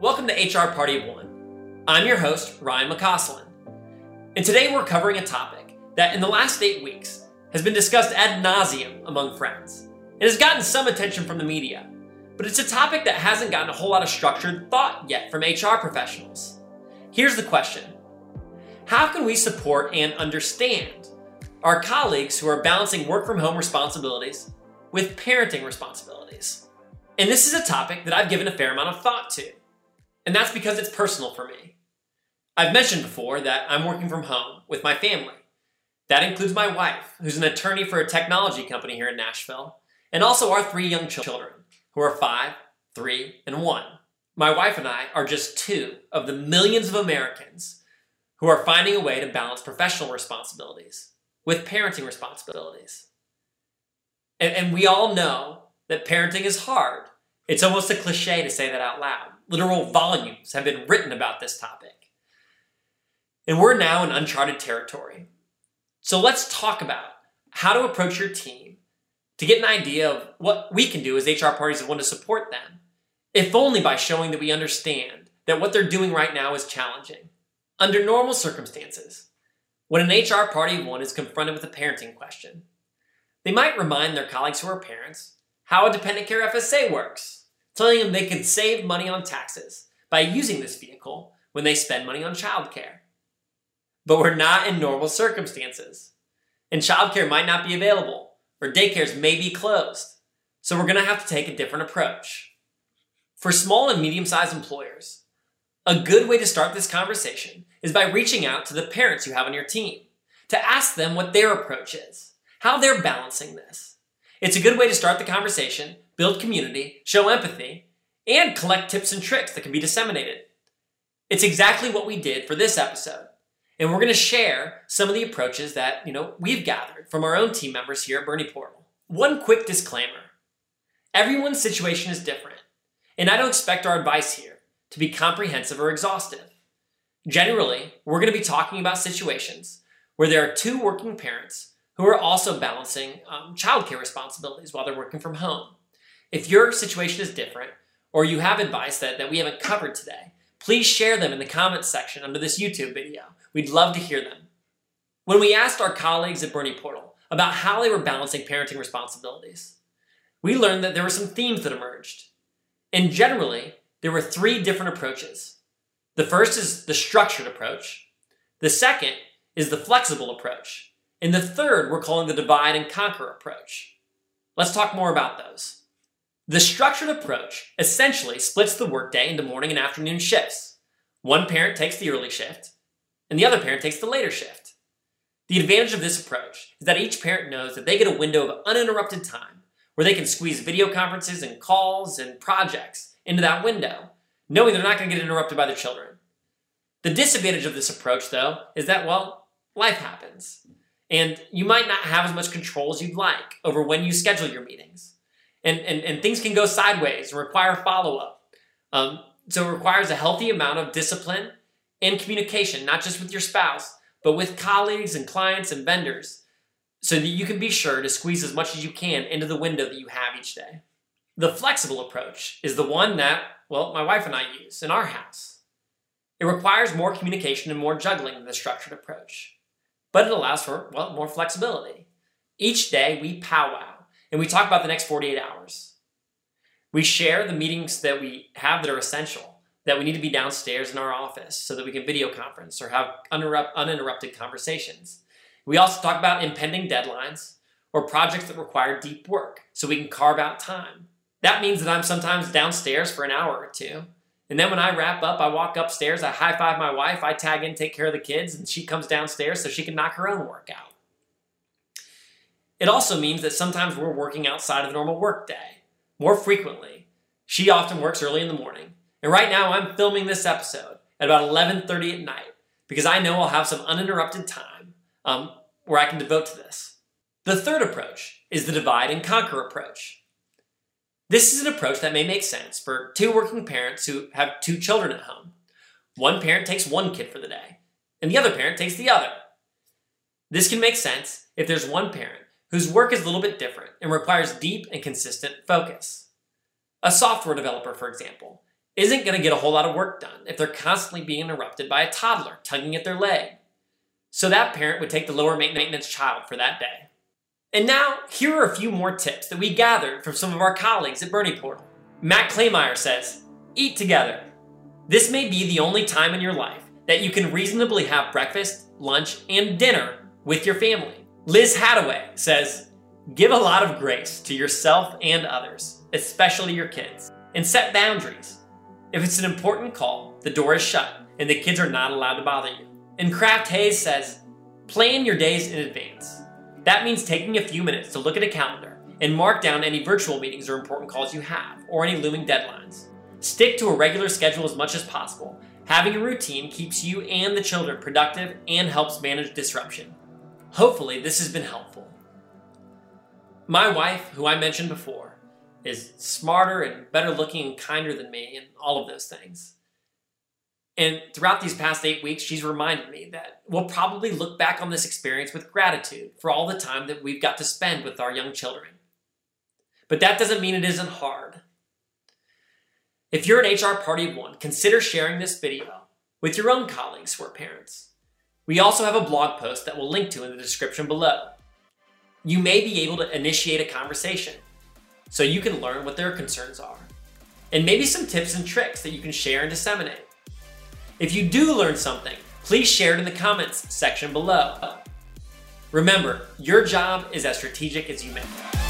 Welcome to HR Party One. I'm your host, Ryan McCausland. And today we're covering a topic that in the last eight weeks has been discussed ad nauseum among friends. It has gotten some attention from the media, but it's a topic that hasn't gotten a whole lot of structured thought yet from HR professionals. Here's the question How can we support and understand our colleagues who are balancing work from home responsibilities with parenting responsibilities? And this is a topic that I've given a fair amount of thought to. And that's because it's personal for me. I've mentioned before that I'm working from home with my family. That includes my wife, who's an attorney for a technology company here in Nashville, and also our three young children, who are five, three, and one. My wife and I are just two of the millions of Americans who are finding a way to balance professional responsibilities with parenting responsibilities. And, and we all know that parenting is hard. It's almost a cliche to say that out loud. Literal volumes have been written about this topic. And we're now in uncharted territory. So let's talk about how to approach your team to get an idea of what we can do as HR parties of want to support them, if only by showing that we understand that what they're doing right now is challenging. Under normal circumstances, when an HR party of one is confronted with a parenting question, they might remind their colleagues who are parents how a dependent care FSA works, telling them they can save money on taxes by using this vehicle when they spend money on childcare. But we're not in normal circumstances, and childcare might not be available, or daycares may be closed, so we're going to have to take a different approach. For small and medium sized employers, a good way to start this conversation is by reaching out to the parents you have on your team to ask them what their approach is, how they're balancing this. It's a good way to start the conversation, build community, show empathy, and collect tips and tricks that can be disseminated. It's exactly what we did for this episode. And we're going to share some of the approaches that, you know, we've gathered from our own team members here at BerniePortal. One quick disclaimer. Everyone's situation is different, and I don't expect our advice here to be comprehensive or exhaustive. Generally, we're going to be talking about situations where there are two working parents who are also balancing um, childcare responsibilities while they're working from home. If your situation is different, or you have advice that, that we haven't covered today, please share them in the comments section under this YouTube video. We'd love to hear them. When we asked our colleagues at BerniePortal about how they were balancing parenting responsibilities, we learned that there were some themes that emerged. And generally, there were three different approaches. The first is the structured approach, the second is the flexible approach, and the third we're calling the divide and conquer approach. Let's talk more about those. The structured approach essentially splits the workday into morning and afternoon shifts. One parent takes the early shift, and the other parent takes the later shift. The advantage of this approach is that each parent knows that they get a window of uninterrupted time where they can squeeze video conferences and calls and projects into that window, knowing they're not going to get interrupted by their children. The disadvantage of this approach, though, is that, well, life happens. And you might not have as much control as you'd like over when you schedule your meetings. And, and, and things can go sideways and require follow up. Um, so it requires a healthy amount of discipline and communication, not just with your spouse, but with colleagues and clients and vendors, so that you can be sure to squeeze as much as you can into the window that you have each day. The flexible approach is the one that, well, my wife and I use in our house. It requires more communication and more juggling than the structured approach but it allows for, well, more flexibility. Each day we powwow and we talk about the next 48 hours. We share the meetings that we have that are essential, that we need to be downstairs in our office so that we can video conference or have uninterrupted conversations. We also talk about impending deadlines or projects that require deep work so we can carve out time. That means that I'm sometimes downstairs for an hour or two and then when I wrap up, I walk upstairs, I high five my wife, I tag in, take care of the kids, and she comes downstairs so she can knock her own work out. It also means that sometimes we're working outside of the normal workday more frequently. She often works early in the morning. And right now I'm filming this episode at about 11:30 at night because I know I'll have some uninterrupted time um, where I can devote to this. The third approach is the divide and conquer approach. This is an approach that may make sense for two working parents who have two children at home. One parent takes one kid for the day, and the other parent takes the other. This can make sense if there's one parent whose work is a little bit different and requires deep and consistent focus. A software developer, for example, isn't going to get a whole lot of work done if they're constantly being interrupted by a toddler tugging at their leg. So that parent would take the lower maintenance child for that day. And now, here are a few more tips that we gathered from some of our colleagues at BerniePortal. Matt Claymeyer says, Eat together. This may be the only time in your life that you can reasonably have breakfast, lunch, and dinner with your family. Liz Hadaway says, Give a lot of grace to yourself and others, especially your kids, and set boundaries. If it's an important call, the door is shut and the kids are not allowed to bother you. And Kraft Hayes says, plan your days in advance. That means taking a few minutes to look at a calendar and mark down any virtual meetings or important calls you have, or any looming deadlines. Stick to a regular schedule as much as possible. Having a routine keeps you and the children productive and helps manage disruption. Hopefully, this has been helpful. My wife, who I mentioned before, is smarter and better looking and kinder than me and all of those things. And throughout these past eight weeks, she's reminded me that we'll probably look back on this experience with gratitude for all the time that we've got to spend with our young children. But that doesn't mean it isn't hard. If you're an HR party of one, consider sharing this video with your own colleagues who are parents. We also have a blog post that we'll link to in the description below. You may be able to initiate a conversation so you can learn what their concerns are, and maybe some tips and tricks that you can share and disseminate. If you do learn something, please share it in the comments section below. Remember, your job is as strategic as you make it.